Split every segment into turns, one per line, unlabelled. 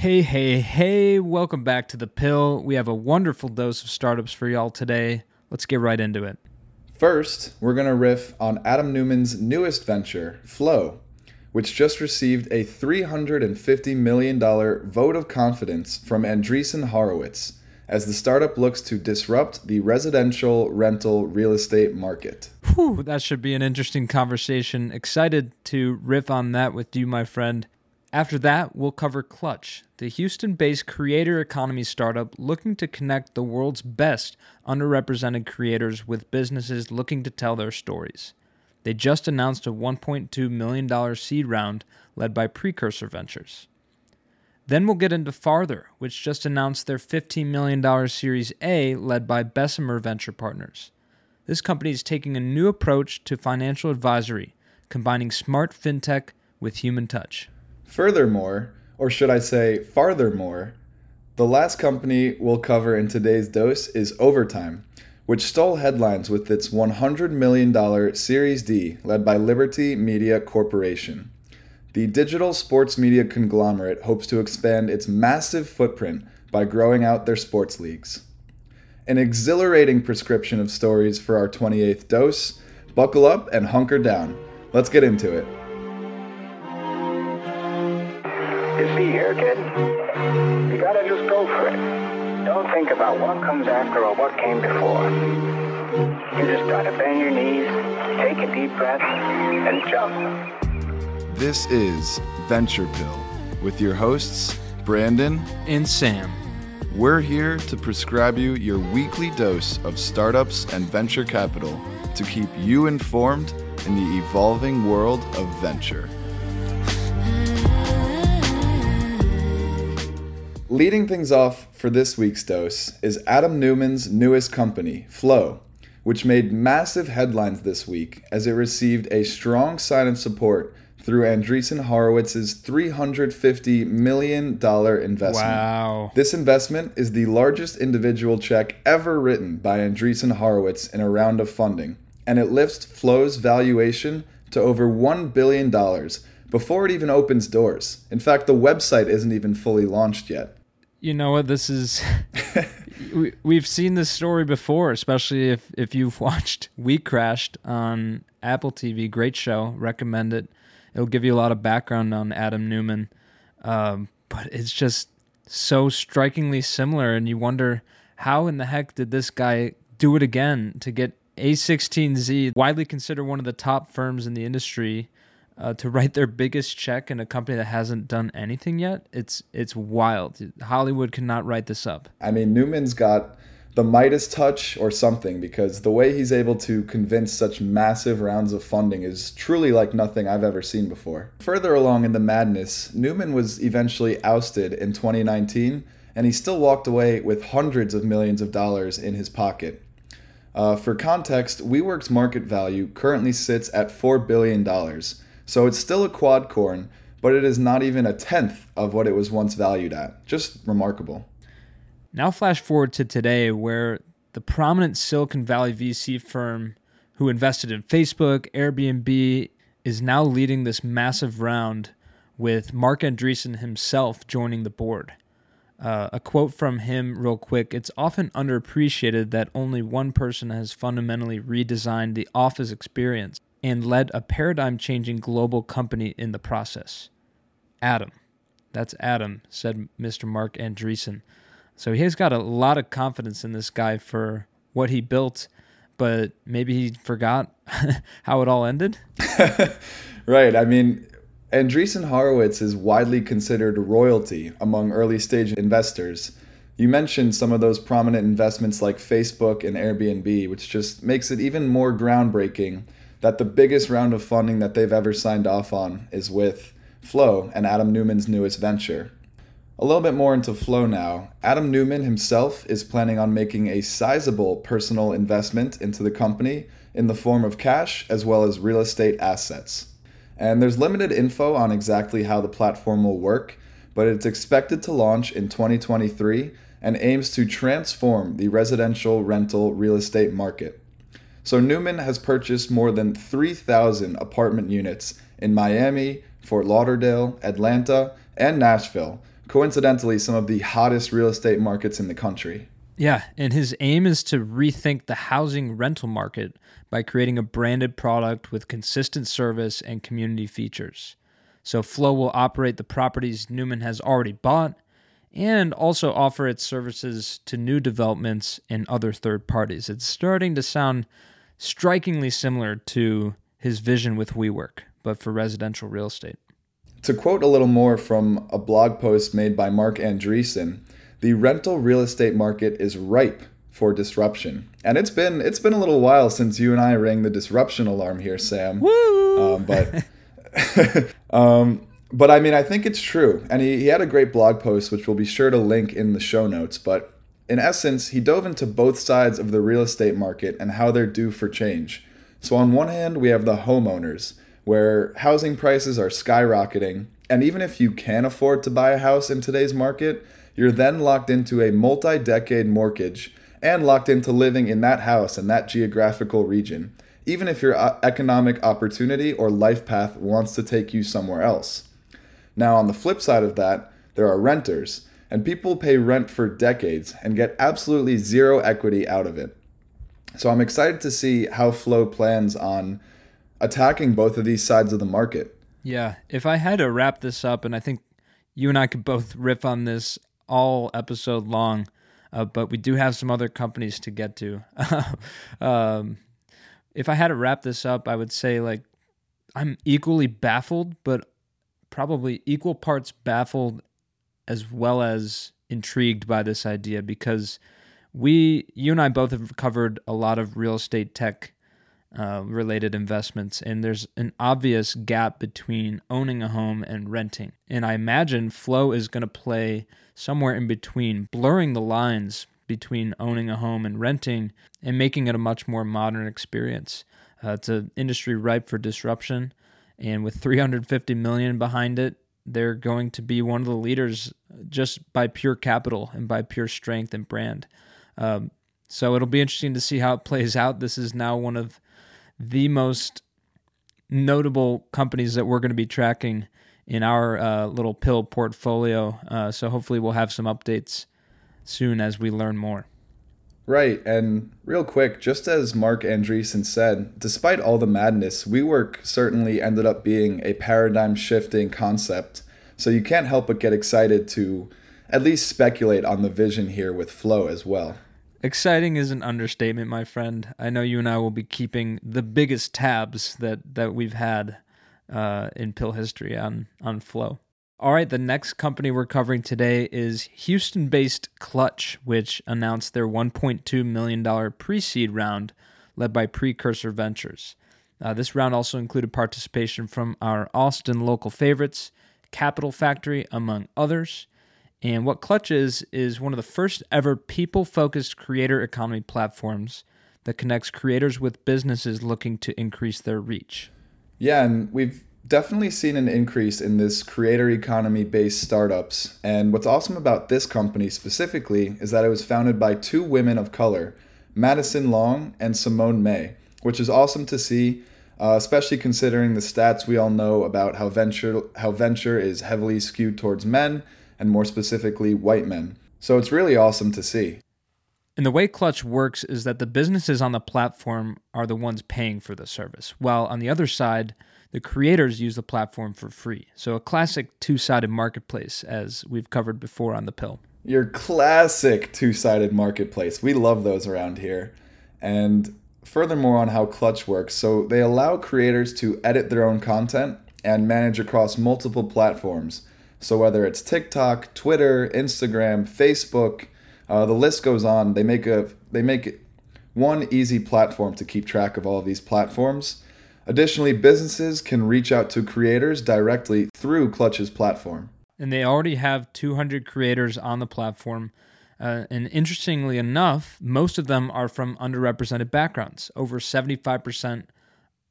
Hey, hey, hey, welcome back to The Pill. We have a wonderful dose of startups for y'all today. Let's get right into it.
First, we're going to riff on Adam Neumann's newest venture, Flow, which just received a $350 million vote of confidence from Andreessen Horowitz as the startup looks to disrupt the residential rental real estate market.
Whew, that should be an interesting conversation. Excited to riff on that with you, my friend. After that, we'll cover Clutch, the Houston based creator economy startup looking to connect the world's best underrepresented creators with businesses looking to tell their stories. They just announced a $1.2 million seed round led by Precursor Ventures. Then we'll get into Farther, which just announced their $15 million Series A led by Bessemer Venture Partners. This company is taking a new approach to financial advisory, combining smart fintech with human touch.
Furthermore, or should I say farthermore, the last company we'll cover in today's dose is Overtime, which stole headlines with its $100 million Series D led by Liberty Media Corporation. The digital sports media conglomerate hopes to expand its massive footprint by growing out their sports leagues. An exhilarating prescription of stories for our 28th dose. Buckle up and hunker down. Let's get into it.
You see here, kid, you gotta just go for it. Don't think about what comes after or what came before. You just gotta bend your knees, take a deep breath, and jump.
This is Venture Pill with your hosts, Brandon
and Sam.
We're here to prescribe you your weekly dose of startups and venture capital to keep you informed in the evolving world of venture. Leading things off for this week's dose is Adam Neumann's newest company, Flow, which made massive headlines this week as it received a strong sign of support through Andreessen Horowitz's $350 million investment.
Wow.
This investment is the largest individual check ever written by Andreessen Horowitz in a round of funding, and it lifts Flow's valuation to over $1 billion before it even opens doors. In fact, the website isn't even fully launched yet.
You know what? This is. we, we've seen this story before, especially if, if you've watched We Crashed on Apple TV. Great show. Recommend it it'll give you a lot of background on Adam Neumann Um, but it's just so strikingly similar, and you wonder how in the heck did this guy do it again to get A16Z, widely considered one of the top firms in the industry, uh, to write their biggest check in a company that hasn't done anything yet? It's it's wild. Hollywood cannot write this up.
I mean, Neumann's got the Midas touch or something because the way he's able to convince such massive rounds of funding is truly like nothing I've ever seen before. Further along in the madness, Neumann was eventually ousted in 2019 and he still walked away with hundreds of millions of dollars in his pocket. Uh, for context, WeWork's market value currently sits at $4 billion, so it's still a quad corn, but it is not even a tenth of what it was once valued at. Just remarkable.
Now, flash forward to today, where the prominent Silicon Valley VC firm who invested in Facebook, Airbnb, is now leading this massive round with Marc Andreessen himself joining the board. Uh, a quote from him, real quick It's often underappreciated that only one person has fundamentally redesigned the office experience and led a paradigm changing global company in the process. Adam. That's Adam, said Mr. Marc Andreessen. So he's got a lot of confidence in this guy for what he built, but maybe he forgot how it all ended.
right. I mean, Andreessen Horowitz is widely considered royalty among early stage investors. You mentioned some of those prominent investments like Facebook and Airbnb, which just makes it even more groundbreaking that the biggest round of funding that they've ever signed off on is with Flow and Adam Neumann's newest venture. A little bit more into Flow now. Adam Neumann himself is planning on making a sizable personal investment into the company in the form of cash as well as real estate assets. And there's limited info on exactly how the platform will work, but it's expected to launch in 2023 and aims to transform the residential rental real estate market. So Neumann has purchased more than 3,000 apartment units in Miami, Fort Lauderdale, Atlanta, and Nashville coincidentally some of the hottest real estate markets in the country.
Yeah, and his aim is to rethink the housing rental market by creating a branded product with consistent service and community features. So, Flow will operate the properties Neumann has already bought and also offer its services to new developments and other third parties. It's starting to sound strikingly similar to his vision with WeWork, but for residential real estate.
To quote a little more from a blog post made by Marc Andreessen, the rental real estate market is ripe for disruption. And it's been it's been a little while since you and I rang the disruption alarm here, Sam.
Woo!
Um, but um, but I mean, I think it's true. And he, he had a great blog post, which we'll be sure to link in the show notes. But in essence, he dove into both sides of the real estate market and how they're due for change. So, on one hand, we have the homeowners, where housing prices are skyrocketing. And even if you can afford to buy a house in today's market, you're then locked into a multi decade mortgage and locked into living in that house in that geographical region, even if your uh, economic opportunity or life path wants to take you somewhere else. Now, on the flip side of that, there are renters, and people pay rent for decades and get absolutely zero equity out of it. So I'm excited to see how Flow plans on attacking both of these sides of the market.
Yeah, if I had to wrap this up, and I think you and I could both riff on this all episode long, uh, but we do have some other companies to get to. um, if I had to wrap this up, I would say like I'm equally baffled, but probably equal parts baffled as well as intrigued by this idea because we, you and I both have covered a lot of real estate tech uh, related investments, and there's an obvious gap between owning a home and renting. And I imagine Flow is going to play somewhere in between, blurring the lines between owning a home and renting and making it a much more modern experience. Uh, it's an industry ripe for disruption, and with 350 million behind it, they're going to be one of the leaders just by pure capital and by pure strength and brand. Um, so it'll be interesting to see how it plays out. This is now one of the most notable companies that we're going to be tracking in our uh, little pill portfolio. Uh, so hopefully we'll have some updates soon as we learn more.
Right, and real quick, just as Marc Andreessen said, despite all the madness, WeWork certainly ended up being a paradigm shifting concept. So you can't help but get excited to at least speculate on the vision here with Flow as well.
Exciting is an understatement, my friend. I know you and I will be keeping the biggest tabs that that we've had uh, in pill history on on Flow. All right, the next company we're covering today is Houston based Clutch, which announced their $1.2 million pre seed round led by Precursor Ventures. Uh, this round also included participation from our Austin local favorites, Capital Factory, among others. And what Clutch is, is one of the first ever people focused creator economy platforms that connects creators with businesses looking to increase their reach.
Yeah, and we've definitely seen an increase in this creator economy based startups. And what's awesome about this company specifically is that it was founded by two women of color, Madison Long and Simone May, which is awesome to see. Uh, especially considering the stats we all know about how venture how venture is heavily skewed towards men and more specifically white men. So it's really awesome to see.
And the way Clutch works is that the businesses on the platform are the ones paying for the service, while on the other side, the creators use the platform for free. So a classic two sided marketplace, as we've covered before on the pill.
Your classic two sided marketplace. We love those around here. And furthermore, on how Clutch works. So they allow creators to edit their own content and manage across multiple platforms. So whether it's TikTok, Twitter, Instagram, Facebook, uh, the list goes on. They make a they make one easy platform to keep track of all of these platforms. Additionally, businesses can reach out to creators directly through Clutch's platform.
And they already have 200 creators on the platform. Uh, and interestingly enough, most of them are from underrepresented backgrounds. Over 75%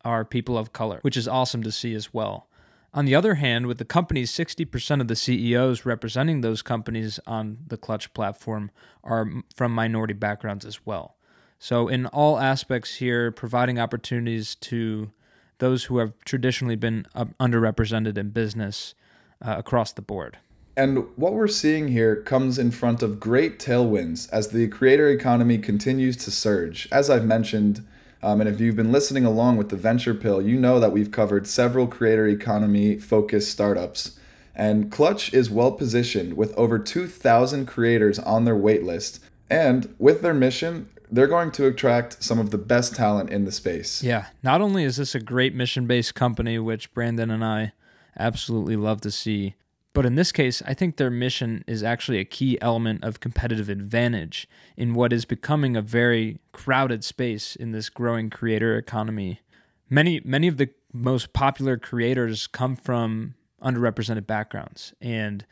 are people of color, which is awesome to see as well. On the other hand, with the companies, 60% of the CEOs representing those companies on the Clutch platform are from minority backgrounds as well. So, in all aspects here, providing opportunities to those who have traditionally been underrepresented in business uh, across the board.
And what we're seeing here comes in front of great tailwinds as the creator economy continues to surge. As I've mentioned, um, and if you've been listening along with the Venture Pill, you know that we've covered several creator economy focused startups. And Clutch is well positioned with over 2,000 creators on their waitlist. And with their mission, they're going to attract some of the best talent in the space.
Yeah. Not only is this a great mission based company, which Brandon and I absolutely love to see, but in this case, I think their mission is actually a key element of competitive advantage in what is becoming a very crowded space in this growing creator economy. Many many of the most popular creators come from underrepresented backgrounds and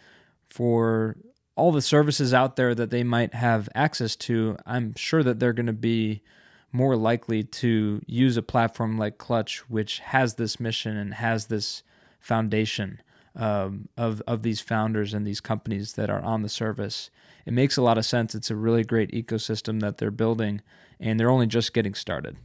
for all the services out there that they might have access to, I'm sure that they're going to be more likely to use a platform like Clutch, which has this mission and has this foundation um, of of these founders and these companies that are on the service. It makes a lot of sense. It's a really great ecosystem that they're building, and they're only just getting started.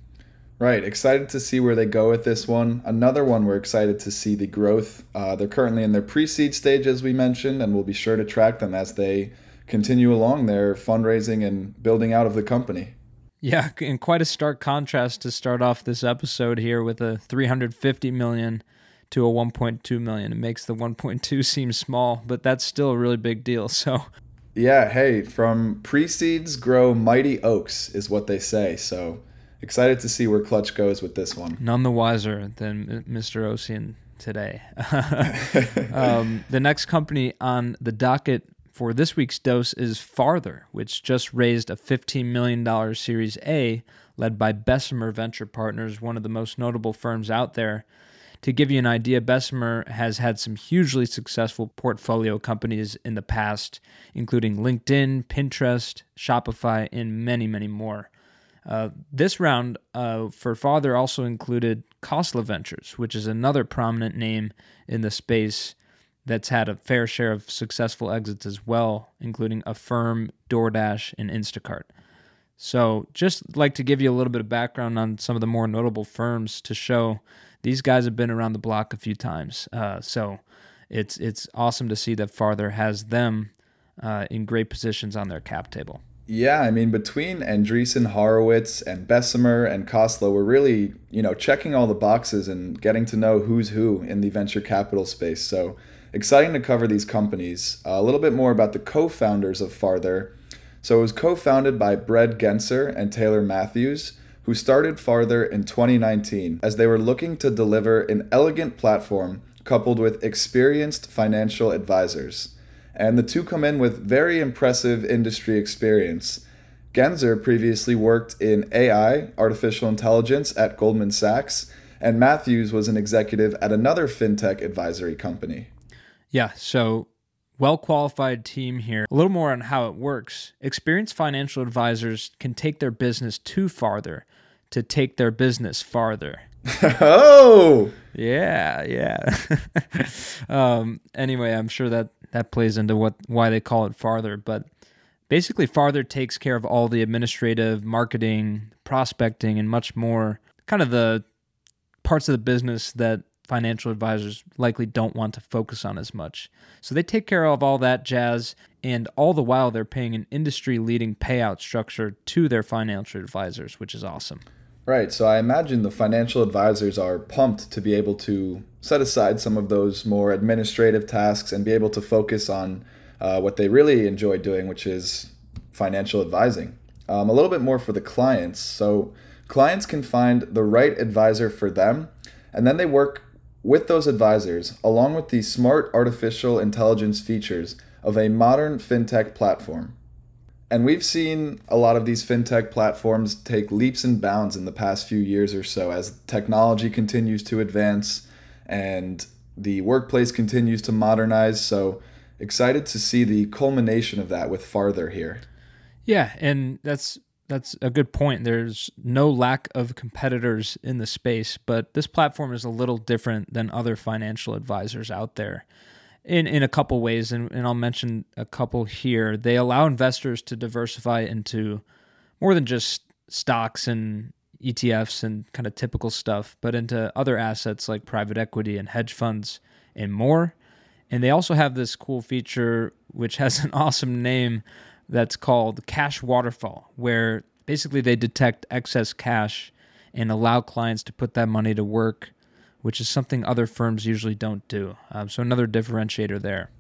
Right. Excited to see where they go with this one. Another one we're excited to see the growth. Uh, they're currently in their pre seed stage, as we mentioned, and we'll be sure to track them as they continue along their fundraising and building out of the company.
Yeah, and quite a stark contrast to start off this episode here with a 350 million to a 1.2 million. It makes the 1.2 seem small, but that's still a really big deal. So,
yeah, hey, from pre-seeds grow mighty oaks is what they say. So, excited to see where Clutch goes with this one.
None the wiser than Mr. Ossian today. um, the next company on the docket for this week's dose is Farther, which just raised a $15 million Series A led by Bessemer Venture Partners, one of the most notable firms out there. To give you an idea, Bessemer has had some hugely successful portfolio companies in the past, including LinkedIn, Pinterest, Shopify, and many, many more. Uh, this round uh, for Farther also included Khosla Ventures, which is another prominent name in the space that's had a fair share of successful exits as well, including Affirm, DoorDash, and Instacart. So, just like to give you a little bit of background on some of the more notable firms to show these guys have been around the block a few times. Uh, so it's it's awesome to see that Farther has them uh, in great positions on their cap table.
Yeah, I mean between Andreessen Horowitz and Bessemer and Khosla, we're really you know checking all the boxes and getting to know who's who in the venture capital space. So exciting to cover these companies. Uh, a little bit more about the co-founders of Farther. So it was co-founded by Brad Genser and Taylor Matthews who started farther in 2019 as they were looking to deliver an elegant platform coupled with experienced financial advisors. And the two come in with very impressive industry experience. Genser previously worked in AI, artificial intelligence, at Goldman Sachs, and Matthews was an executive at another fintech advisory company.
Yeah, so well qualified team here. A little more on how it works. Experienced financial advisors can take their business too farther to take their business farther.
oh,
yeah, yeah. um, anyway, I'm sure that that plays into what why they call it farther, but basically, farther takes care of all the administrative, marketing, prospecting, and much more. Kind of the parts of the business that financial advisors likely don't want to focus on as much. So they take care of all that jazz, and all the while they're paying an industry leading payout structure to their financial advisors, which is awesome.
Right. So I imagine the financial advisors are pumped to be able to set aside some of those more administrative tasks and be able to focus on uh, what they really enjoy doing, which is financial advising. Um, a little bit more for the clients. So clients can find the right advisor for them, and then they work with those advisors, along with the smart artificial intelligence features of a modern fintech platform. And we've seen a lot of these fintech platforms take leaps and bounds in the past few years or so as technology continues to advance and the workplace continues to modernize. So excited to see the culmination of that with Farther here.
Yeah, and that's that's a good point. There's no lack of competitors in the space, but this platform is a little different than other financial advisors out there in, in a couple ways, and, and I'll mention a couple here. They allow investors to diversify into more than just stocks and ETFs and kind of typical stuff, but into other assets like private equity and hedge funds and more. And they also have this cool feature, which has an awesome name that's called Cash Waterfall, where basically they detect excess cash and allow clients to put that money to work, which is something other firms usually don't do. Um, so, another differentiator there.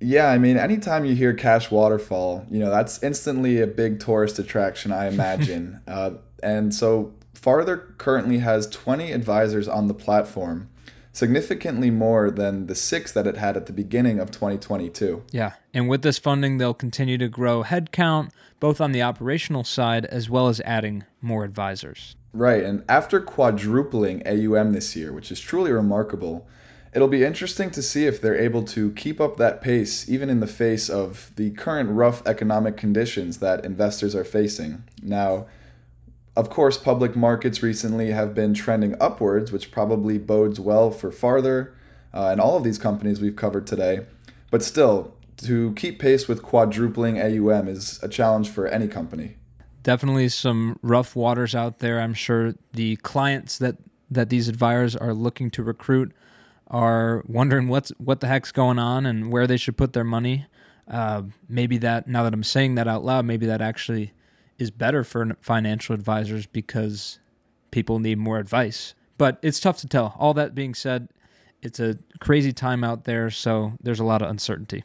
Yeah, I mean, anytime you hear Cash Waterfall, you know, that's instantly a big tourist attraction, I imagine. uh, and so Farther currently has 20 advisors on the platform, significantly more than the six that it had at the beginning of 2022.
Yeah, and with this funding, they'll continue to grow headcount, both on the operational side as well as adding more advisors.
Right, and after quadrupling AUM this year, which is truly remarkable, it'll be interesting to see if they're able to keep up that pace even in the face of the current rough economic conditions that investors are facing. Now, of course, public markets recently have been trending upwards, which probably bodes well for farther uh, and all of these companies we've covered today. But still, to keep pace with quadrupling AUM is a challenge for any company.
Definitely some rough waters out there. I'm sure the clients that, that these advisors are looking to recruit are wondering what's what the heck's going on and where they should put their money. Uh, maybe that now that I'm saying that out loud, maybe that actually is better for financial advisors because people need more advice. But it's tough to tell. All that being said, it's a crazy time out there, so there's a lot of uncertainty.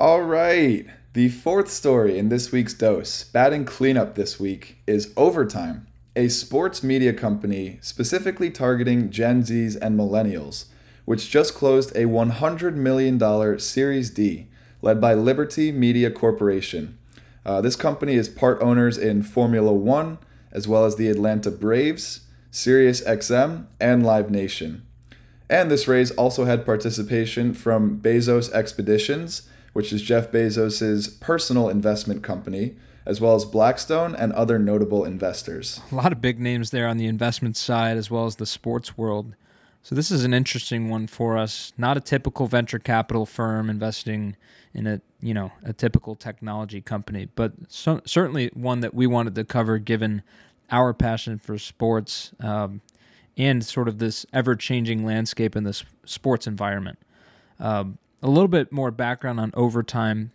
All right. The fourth story in this week's dose, batting cleanup this week, is Overtime, a sports media company specifically targeting Gen Zs and millennials, which just closed a $100 million Series D led by Liberty Media Corporation uh, this company is part owners in Formula One, as well as the Atlanta Braves, SiriusXM, and Live Nation. And this raise also had participation from Bezos Expeditions, which is Jeff Bezos' personal investment company, as well as Blackstone and other notable investors.
A lot of big names there on the investment side, as well as the sports world. So this is an interesting one for us. Not a typical venture capital firm investing in a you know a typical technology company, but so, certainly one that we wanted to cover given our passion for sports um, and sort of this ever changing landscape in this sports environment. Um, a little bit more background on overtime.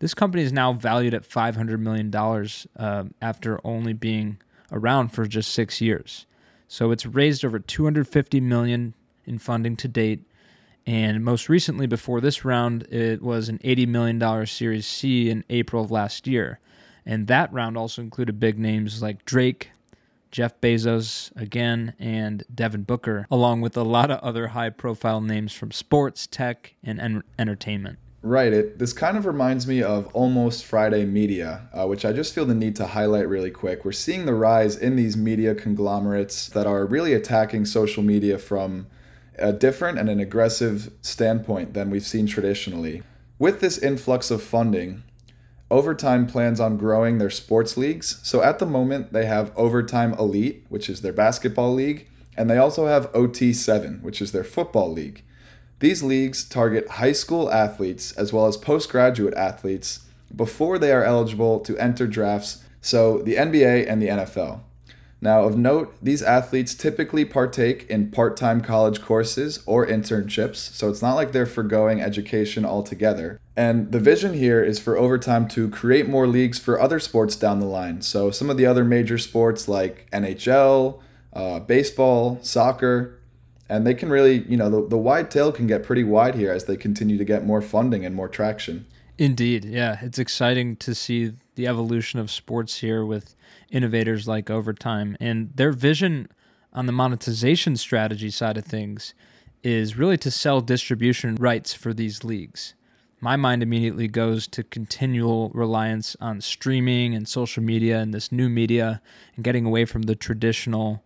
This company is now valued at $500 million uh, after only being around for just six years. So it's raised over 250 million in funding to date and most recently, before this round, it was an $80 million Series C in April of last year. And that round also included big names like Drake, Jeff Bezos again, and Devin Booker, along with a lot of other high profile names from sports, tech, and en- entertainment.
Right. It this kind of reminds me of almost Friday media, uh, which I just feel the need to highlight really quick. We're seeing the rise in these media conglomerates that are really attacking social media from a different and an aggressive standpoint than we've seen traditionally. With this influx of funding, Overtime plans on growing their sports leagues. So at the moment, they have Overtime Elite, which is their basketball league, and they also have OT7, which is their football league. These leagues target high school athletes as well as postgraduate athletes before they are eligible to enter drafts, so the NBA and the NFL. Now, of note, these athletes typically partake in part time college courses or internships, so it's not like they're foregoing education altogether. And the vision here is for Overtime to create more leagues for other sports down the line. So, some of the other major sports like NHL, uh, baseball, soccer, and they can really, you know, the, the wide tail can get pretty wide here as they continue to get more funding and more traction.
Indeed. Yeah. It's exciting to see the evolution of sports here with innovators like Overtime. And their vision on the monetization strategy side of things is really to sell distribution rights for these leagues. My mind immediately goes to continual reliance on streaming and social media and this new media and getting away from the traditional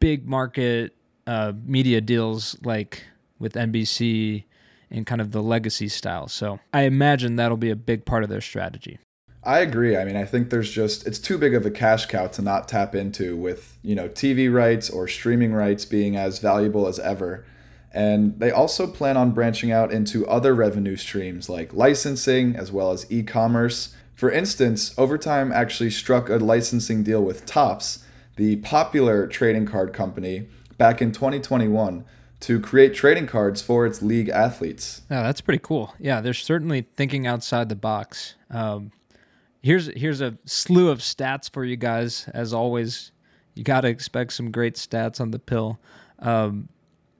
big market uh, media deals like with NBC and kind of the legacy style. So I imagine that'll be a big part of their strategy.
I agree. I mean, I think there's just it's too big of a cash cow to not tap into with, you know, TV rights or streaming rights being as valuable as ever. And they also plan on branching out into other revenue streams like licensing as well as e-commerce. For instance, Overtime actually struck a licensing deal with Topps, the popular trading card company, back in 2021 to create trading cards for its league athletes.
Yeah, that's pretty cool. Yeah, they're certainly thinking outside the box. Um, here's here's a slew of stats for you guys. As always, you got to expect some great stats on the pill. Um,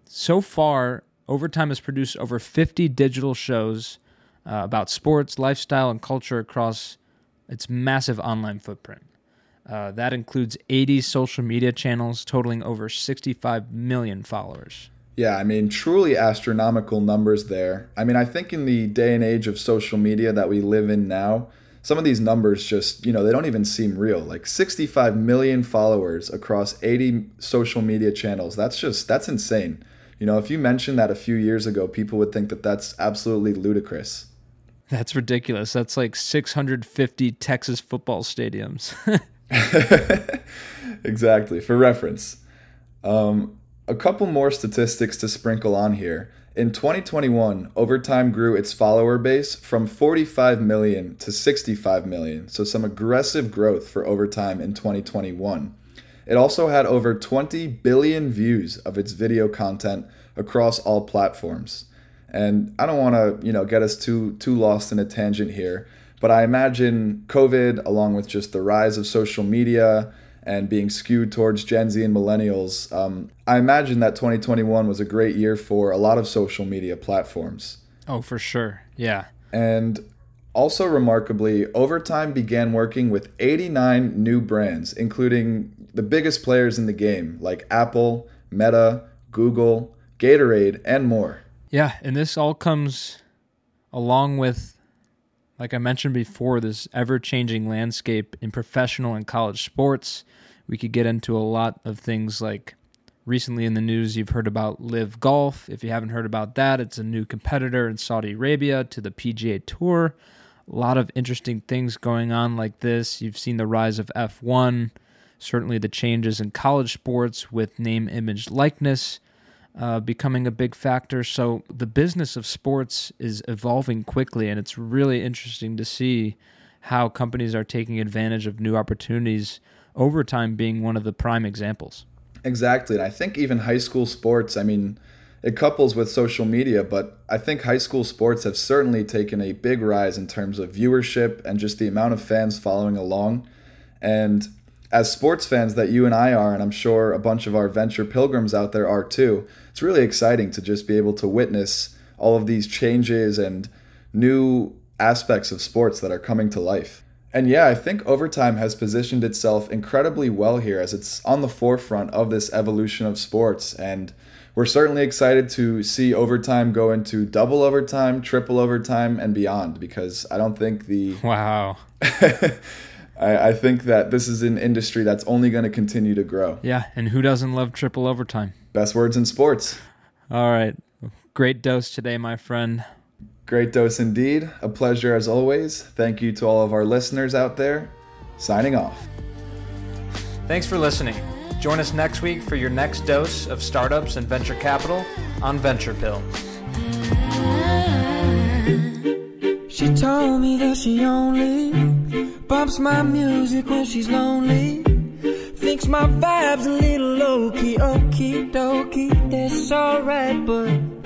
so far, Overtime has produced over 50 digital shows uh, about sports, lifestyle, and culture across its massive online footprint. Uh, that includes 80 social media channels totaling over 65 million followers.
Yeah, I mean, truly astronomical numbers there. I mean, I think in the day and age of social media that we live in now, some of these numbers just, you know, they don't even seem real. Like 65 million followers across 80 social media channels. That's just, that's insane. You know, if you mentioned that a few years ago, people would think that that's absolutely ludicrous.
That's ridiculous. That's like 650 Texas football stadiums.
exactly. For reference, um, a couple more statistics to sprinkle on here. In 2021, Overtime grew its follower base from 45 million to 65 million, so some aggressive growth for Overtime in 2021. It also had over 20 billion views of its video content across all platforms. And I don't want to, you know, get us too too lost in a tangent here, but I imagine COVID along with just the rise of social media and being skewed towards Gen Z and millennials, um, I imagine that 2021 was a great year for a lot of social media platforms.
Oh, for sure. Yeah.
And also remarkably, Overtime began working with 89 new brands, including the biggest players in the game like Apple, Meta, Google, Gatorade, and more.
Yeah, and this all comes along with like I mentioned before, this ever changing landscape in professional and college sports. We could get into a lot of things like recently in the news, you've heard about LIV Golf. If you haven't heard about that, it's a new competitor in Saudi Arabia to the PGA Tour. A lot of interesting things going on like this. You've seen the rise of F1, certainly the changes in college sports with name, image, likeness uh, becoming a big factor. So the business of sports is evolving quickly, and it's really interesting to see how companies are taking advantage of new opportunities. Overtime being one of the prime examples.
Exactly. And I think even high school sports, I mean, it couples with social media, but I think high school sports have certainly taken a big rise in terms of viewership and just the amount of fans following along. And as sports fans that you and I are, and I'm sure a bunch of our venture pilgrims out there are too, it's really exciting to just be able to witness all of these changes and new aspects of sports that are coming to life. And yeah, I think Overtime has positioned itself incredibly well here as it's on the forefront of this evolution of sports. And we're certainly excited to see Overtime go into double overtime, triple overtime, and beyond because I don't think the.
Wow.
I, I think that this is an industry that's only going to continue to grow.
Yeah, and who doesn't love triple overtime?
Best words in sports.
All right. Great dose today, my friend.
Great dose indeed. A pleasure as always. Thank you to all of our listeners out there. Signing off.
Thanks for listening. Join us next week for your next dose of startups and venture capital on Venture Pill.
She told me that she only bumps my music when she's lonely. Thinks my vibe's a little low key, okie dokie, that's alright, but